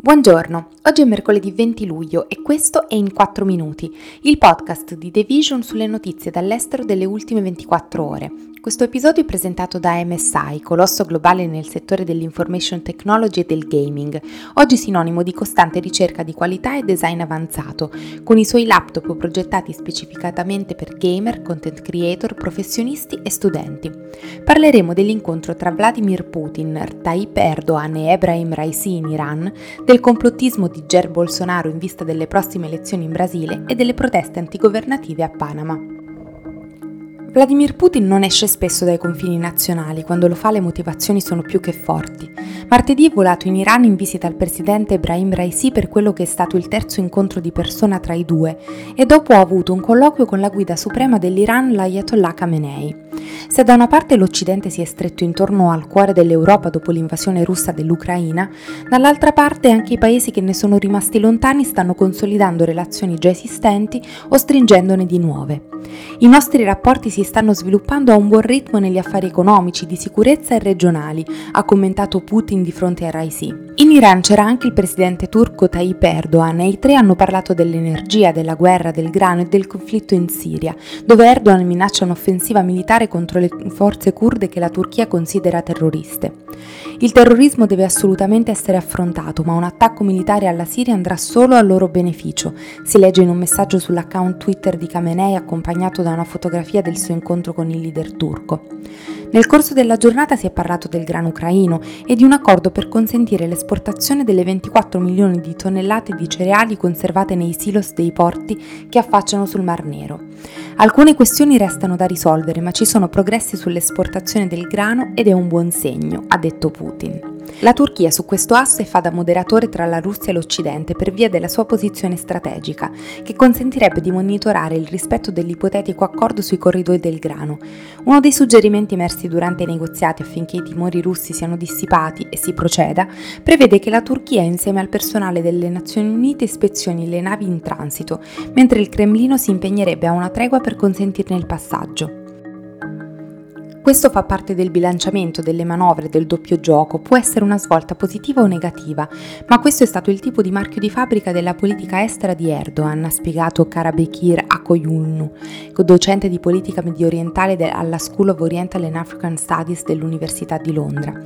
Buongiorno, oggi è mercoledì 20 luglio e questo è In 4 Minuti, il podcast di The Vision sulle notizie dall'estero delle ultime 24 ore. Questo episodio è presentato da MSI, colosso globale nel settore dell'information technology e del gaming, oggi sinonimo di costante ricerca di qualità e design avanzato, con i suoi laptop progettati specificatamente per gamer, content creator, professionisti e studenti. Parleremo dell'incontro tra Vladimir Putin, Tayyip Erdogan e Ebrahim Raisi in Iran, del complottismo di Jair Bolsonaro in vista delle prossime elezioni in Brasile e delle proteste antigovernative a Panama. Vladimir Putin non esce spesso dai confini nazionali, quando lo fa le motivazioni sono più che forti. Martedì è volato in Iran in visita al presidente Ebrahim Raisi per quello che è stato il terzo incontro di persona tra i due e dopo ha avuto un colloquio con la guida suprema dell'Iran, l'Ayatollah Khamenei. Se da una parte l'Occidente si è stretto intorno al cuore dell'Europa dopo l'invasione russa dell'Ucraina, dall'altra parte anche i paesi che ne sono rimasti lontani stanno consolidando relazioni già esistenti o stringendone di nuove. I nostri rapporti si stanno sviluppando a un buon ritmo negli affari economici, di sicurezza e regionali, ha commentato Putin di fronte a Raisi. In Iran c'era anche il presidente turco Tayyip Erdogan e i tre hanno parlato dell'energia, della guerra, del grano e del conflitto in Siria, dove Erdogan minaccia un'offensiva militare contro le forze kurde che la Turchia considera terroriste. Il terrorismo deve assolutamente essere affrontato, ma un attacco militare alla Siria andrà solo a loro beneficio, si legge in un messaggio sull'account Twitter di Khamenei accompagnato da una fotografia del suo incontro con il leader turco. Nel corso della giornata si è parlato del grano ucraino e di un accordo per consentire l'esportazione delle 24 milioni di tonnellate di cereali conservate nei silos dei porti che affacciano sul Mar Nero. Alcune questioni restano da risolvere, ma ci sono progressi sull'esportazione del grano ed è un buon segno, ha detto Putin. La Turchia su questo asse fa da moderatore tra la Russia e l'Occidente per via della sua posizione strategica, che consentirebbe di monitorare il rispetto dell'ipotetico accordo sui corridoi del grano. Uno dei suggerimenti emersi durante i negoziati affinché i timori russi siano dissipati e si proceda, prevede che la Turchia insieme al personale delle Nazioni Unite ispezioni le navi in transito, mentre il Cremlino si impegnerebbe a una tregua per consentirne il passaggio. Questo fa parte del bilanciamento delle manovre del doppio gioco, può essere una svolta positiva o negativa, ma questo è stato il tipo di marchio di fabbrica della politica estera di Erdogan, ha spiegato Karabekir Akoyunlu, docente di politica mediorientale alla School of Oriental and African Studies dell'Università di Londra.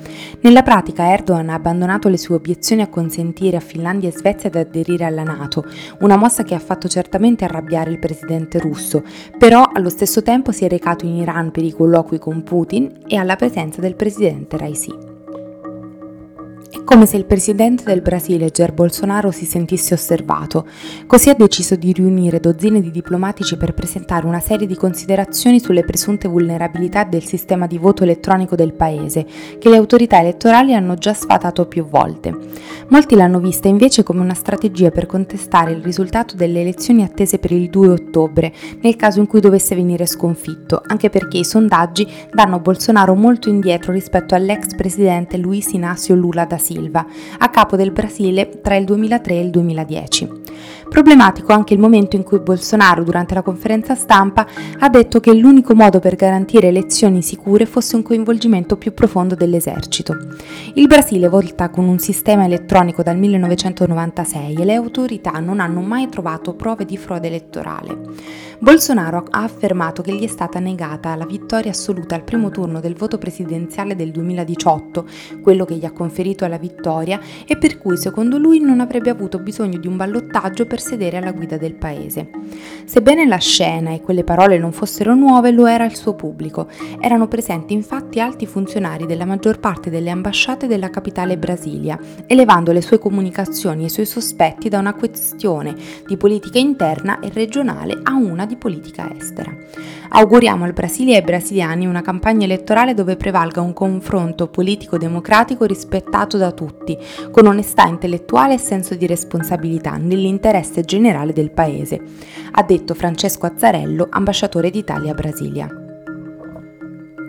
Nella pratica Erdogan ha abbandonato le sue obiezioni a consentire a Finlandia e Svezia di aderire alla Nato, una mossa che ha fatto certamente arrabbiare il presidente russo, però allo stesso tempo si è recato in Iran per i colloqui con Putin e alla presenza del presidente Raisi come se il presidente del Brasile Jair Bolsonaro si sentisse osservato. Così ha deciso di riunire dozzine di diplomatici per presentare una serie di considerazioni sulle presunte vulnerabilità del sistema di voto elettronico del paese, che le autorità elettorali hanno già sfatato più volte. Molti l'hanno vista invece come una strategia per contestare il risultato delle elezioni attese per il 2 ottobre, nel caso in cui dovesse venire sconfitto, anche perché i sondaggi danno Bolsonaro molto indietro rispetto all'ex presidente Luiz Inácio Lula da Silva a capo del Brasile tra il 2003 e il 2010. Problematico anche il momento in cui Bolsonaro, durante la conferenza stampa, ha detto che l'unico modo per garantire elezioni sicure fosse un coinvolgimento più profondo dell'esercito. Il Brasile vota con un sistema elettronico dal 1996 e le autorità non hanno mai trovato prove di frode elettorale. Bolsonaro ha affermato che gli è stata negata la vittoria assoluta al primo turno del voto presidenziale del 2018, quello che gli ha conferito la vittoria e per cui secondo lui non avrebbe avuto bisogno di un ballottaggio per sedere alla guida del paese. Sebbene la scena e quelle parole non fossero nuove, lo era il suo pubblico. Erano presenti infatti alti funzionari della maggior parte delle ambasciate della capitale Brasilia, elevando le sue comunicazioni e i suoi sospetti da una questione di politica interna e regionale a una di politica estera. Auguriamo al Brasile e ai brasiliani una campagna elettorale dove prevalga un confronto politico-democratico rispettato da tutti, con onestà intellettuale e senso di responsabilità nell'interesse generale del Paese, ha detto Francesco Azzarello, ambasciatore d'Italia a Brasilia.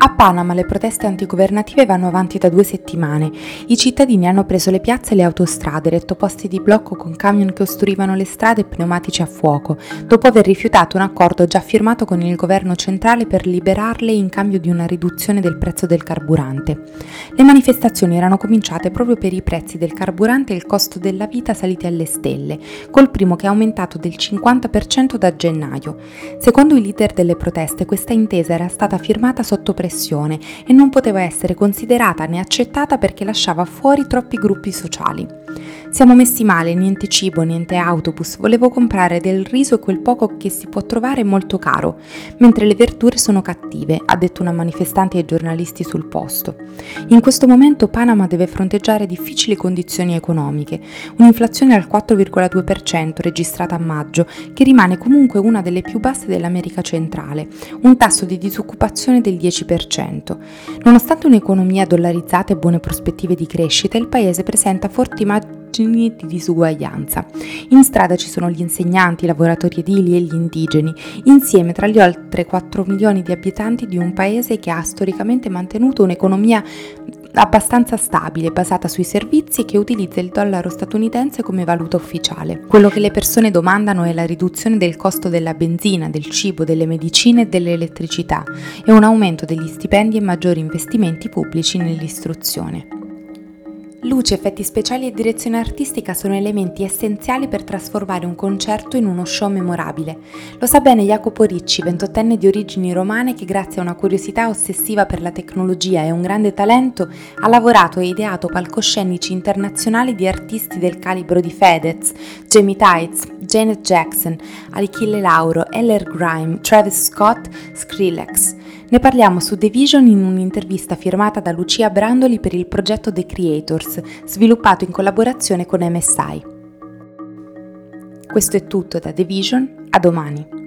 A Panama le proteste antigovernative vanno avanti da due settimane. I cittadini hanno preso le piazze e le autostrade, retto posti di blocco con camion che ostruivano le strade e pneumatici a fuoco, dopo aver rifiutato un accordo già firmato con il governo centrale per liberarle in cambio di una riduzione del prezzo del carburante. Le manifestazioni erano cominciate proprio per i prezzi del carburante e il costo della vita saliti alle stelle, col primo che è aumentato del 50% da gennaio. Secondo i leader delle proteste, questa intesa era stata firmata sotto pressione pressione e non poteva essere considerata né accettata perché lasciava fuori troppi gruppi sociali. Siamo messi male, niente cibo, niente autobus, volevo comprare del riso e quel poco che si può trovare molto caro, mentre le verdure sono cattive, ha detto una manifestante ai giornalisti sul posto. In questo momento Panama deve fronteggiare difficili condizioni economiche, un'inflazione al 4,2% registrata a maggio, che rimane comunque una delle più basse dell'America centrale, un tasso di disoccupazione del 10%. Nonostante un'economia dollarizzata e buone prospettive di crescita, il paese presenta forti margini di disuguaglianza. In strada ci sono gli insegnanti, i lavoratori edili e gli indigeni, insieme tra gli oltre 4 milioni di abitanti di un paese che ha storicamente mantenuto un'economia abbastanza stabile, basata sui servizi e che utilizza il dollaro statunitense come valuta ufficiale. Quello che le persone domandano è la riduzione del costo della benzina, del cibo, delle medicine e dell'elettricità e un aumento degli stipendi e maggiori investimenti pubblici nell'istruzione. Luce, effetti speciali e direzione artistica sono elementi essenziali per trasformare un concerto in uno show memorabile. Lo sa bene Jacopo Ricci, ventottenne di origini romane che grazie a una curiosità ossessiva per la tecnologia e un grande talento ha lavorato e ideato palcoscenici internazionali di artisti del calibro di Fedez, Jamie Tights, Janet Jackson, Achille Lauro, Eller Grime, Travis Scott, Skrillex. Ne parliamo su The Vision in un'intervista firmata da Lucia Brandoli per il progetto The Creators, sviluppato in collaborazione con MSI. Questo è tutto da The Vision, a domani.